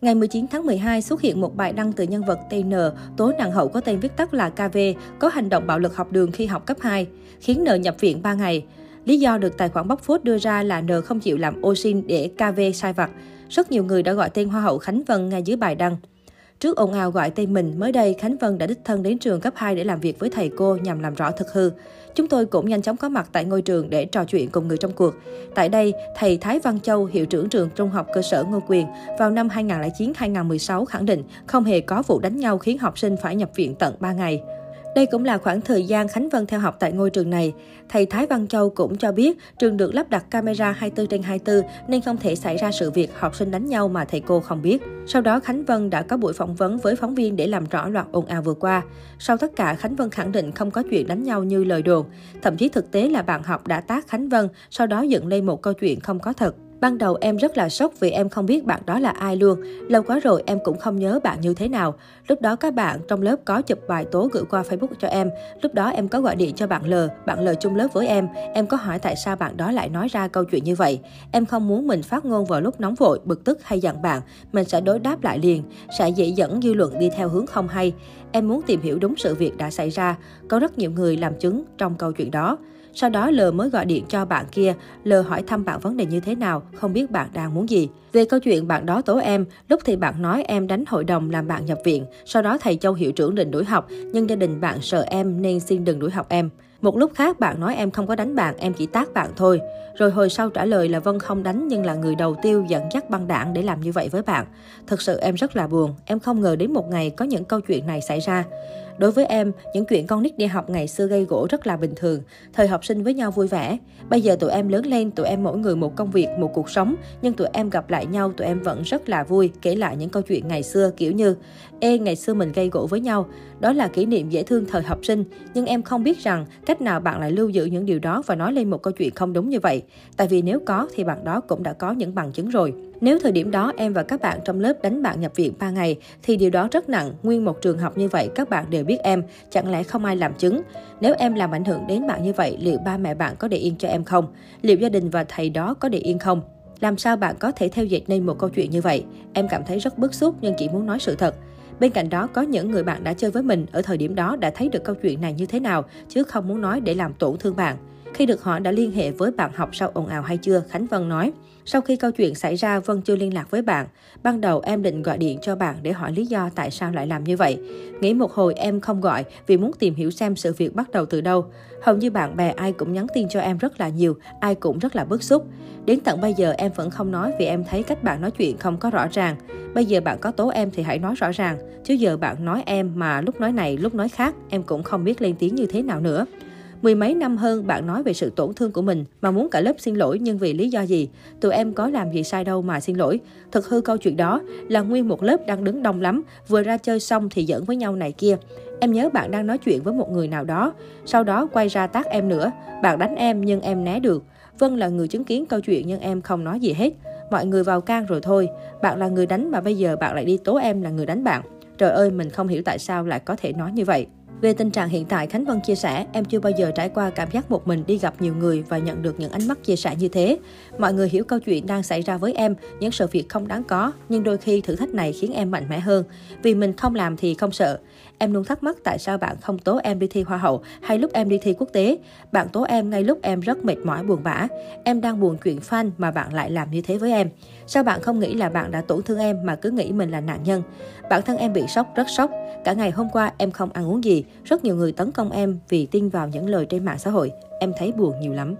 Ngày 19 tháng 12 xuất hiện một bài đăng từ nhân vật TN, tố nàng hậu có tên viết tắt là KV, có hành động bạo lực học đường khi học cấp 2, khiến N nhập viện 3 ngày. Lý do được tài khoản bóc phốt đưa ra là N không chịu làm ô xin để KV sai vặt. Rất nhiều người đã gọi tên Hoa hậu Khánh Vân ngay dưới bài đăng. Trước ồn ào gọi tên mình, mới đây Khánh Vân đã đích thân đến trường cấp 2 để làm việc với thầy cô nhằm làm rõ thực hư. Chúng tôi cũng nhanh chóng có mặt tại ngôi trường để trò chuyện cùng người trong cuộc. Tại đây, thầy Thái Văn Châu, hiệu trưởng trường trung học cơ sở Ngô Quyền, vào năm 2009-2016 khẳng định không hề có vụ đánh nhau khiến học sinh phải nhập viện tận 3 ngày. Đây cũng là khoảng thời gian Khánh Vân theo học tại ngôi trường này. Thầy Thái Văn Châu cũng cho biết trường được lắp đặt camera 24 trên 24 nên không thể xảy ra sự việc học sinh đánh nhau mà thầy cô không biết. Sau đó Khánh Vân đã có buổi phỏng vấn với phóng viên để làm rõ loạt ồn ào vừa qua. Sau tất cả, Khánh Vân khẳng định không có chuyện đánh nhau như lời đồn. Thậm chí thực tế là bạn học đã tác Khánh Vân, sau đó dựng lên một câu chuyện không có thật. Ban đầu em rất là sốc vì em không biết bạn đó là ai luôn. Lâu quá rồi em cũng không nhớ bạn như thế nào. Lúc đó các bạn trong lớp có chụp bài tố gửi qua Facebook cho em. Lúc đó em có gọi điện cho bạn L, bạn L chung lớp với em. Em có hỏi tại sao bạn đó lại nói ra câu chuyện như vậy. Em không muốn mình phát ngôn vào lúc nóng vội, bực tức hay giận bạn. Mình sẽ đối đáp lại liền, sẽ dễ dẫn dư luận đi theo hướng không hay. Em muốn tìm hiểu đúng sự việc đã xảy ra. Có rất nhiều người làm chứng trong câu chuyện đó. Sau đó L mới gọi điện cho bạn kia, L hỏi thăm bạn vấn đề như thế nào, không biết bạn đang muốn gì. Về câu chuyện bạn đó tố em, lúc thì bạn nói em đánh hội đồng làm bạn nhập viện, sau đó thầy Châu hiệu trưởng định đuổi học, nhưng gia đình bạn sợ em nên xin đừng đuổi học em. Một lúc khác bạn nói em không có đánh bạn, em chỉ tác bạn thôi. Rồi hồi sau trả lời là Vân không đánh nhưng là người đầu tiêu dẫn dắt băng đảng để làm như vậy với bạn. Thật sự em rất là buồn, em không ngờ đến một ngày có những câu chuyện này xảy ra. Đối với em, những chuyện con nít đi học ngày xưa gây gỗ rất là bình thường, thời học sinh với nhau vui vẻ. Bây giờ tụi em lớn lên, tụi em mỗi người một công việc, một cuộc sống, nhưng tụi em gặp lại nhau, tụi em vẫn rất là vui, kể lại những câu chuyện ngày xưa kiểu như Ê, ngày xưa mình gây gỗ với nhau, đó là kỷ niệm dễ thương thời học sinh, nhưng em không biết rằng cách nào bạn lại lưu giữ những điều đó và nói lên một câu chuyện không đúng như vậy. Tại vì nếu có thì bạn đó cũng đã có những bằng chứng rồi. Nếu thời điểm đó em và các bạn trong lớp đánh bạn nhập viện 3 ngày thì điều đó rất nặng, nguyên một trường học như vậy các bạn đều biết em, chẳng lẽ không ai làm chứng? Nếu em làm ảnh hưởng đến bạn như vậy, liệu ba mẹ bạn có để yên cho em không? Liệu gia đình và thầy đó có để yên không? Làm sao bạn có thể theo dệt nên một câu chuyện như vậy? Em cảm thấy rất bức xúc nhưng chỉ muốn nói sự thật. Bên cạnh đó, có những người bạn đã chơi với mình ở thời điểm đó đã thấy được câu chuyện này như thế nào, chứ không muốn nói để làm tổn thương bạn. Khi được hỏi đã liên hệ với bạn học sau ồn ào hay chưa, Khánh Vân nói, sau khi câu chuyện xảy ra, Vân chưa liên lạc với bạn. Ban đầu em định gọi điện cho bạn để hỏi lý do tại sao lại làm như vậy. Nghĩ một hồi em không gọi vì muốn tìm hiểu xem sự việc bắt đầu từ đâu. Hầu như bạn bè ai cũng nhắn tin cho em rất là nhiều, ai cũng rất là bức xúc. Đến tận bây giờ em vẫn không nói vì em thấy cách bạn nói chuyện không có rõ ràng. Bây giờ bạn có tố em thì hãy nói rõ ràng. Chứ giờ bạn nói em mà lúc nói này lúc nói khác, em cũng không biết lên tiếng như thế nào nữa. Mười mấy năm hơn bạn nói về sự tổn thương của mình mà muốn cả lớp xin lỗi nhưng vì lý do gì? Tụi em có làm gì sai đâu mà xin lỗi. Thật hư câu chuyện đó là nguyên một lớp đang đứng đông lắm, vừa ra chơi xong thì giỡn với nhau này kia. Em nhớ bạn đang nói chuyện với một người nào đó, sau đó quay ra tác em nữa. Bạn đánh em nhưng em né được. Vân là người chứng kiến câu chuyện nhưng em không nói gì hết. Mọi người vào can rồi thôi. Bạn là người đánh mà bây giờ bạn lại đi tố em là người đánh bạn. Trời ơi, mình không hiểu tại sao lại có thể nói như vậy. Về tình trạng hiện tại, Khánh Vân chia sẻ, em chưa bao giờ trải qua cảm giác một mình đi gặp nhiều người và nhận được những ánh mắt chia sẻ như thế. Mọi người hiểu câu chuyện đang xảy ra với em, những sự việc không đáng có, nhưng đôi khi thử thách này khiến em mạnh mẽ hơn. Vì mình không làm thì không sợ. Em luôn thắc mắc tại sao bạn không tố em đi thi Hoa hậu hay lúc em đi thi quốc tế. Bạn tố em ngay lúc em rất mệt mỏi buồn bã. Em đang buồn chuyện fan mà bạn lại làm như thế với em. Sao bạn không nghĩ là bạn đã tổn thương em mà cứ nghĩ mình là nạn nhân? Bản thân em bị sốc, rất sốc. Cả ngày hôm qua em không ăn uống gì. Rất nhiều người tấn công em vì tin vào những lời trên mạng xã hội. Em thấy buồn nhiều lắm.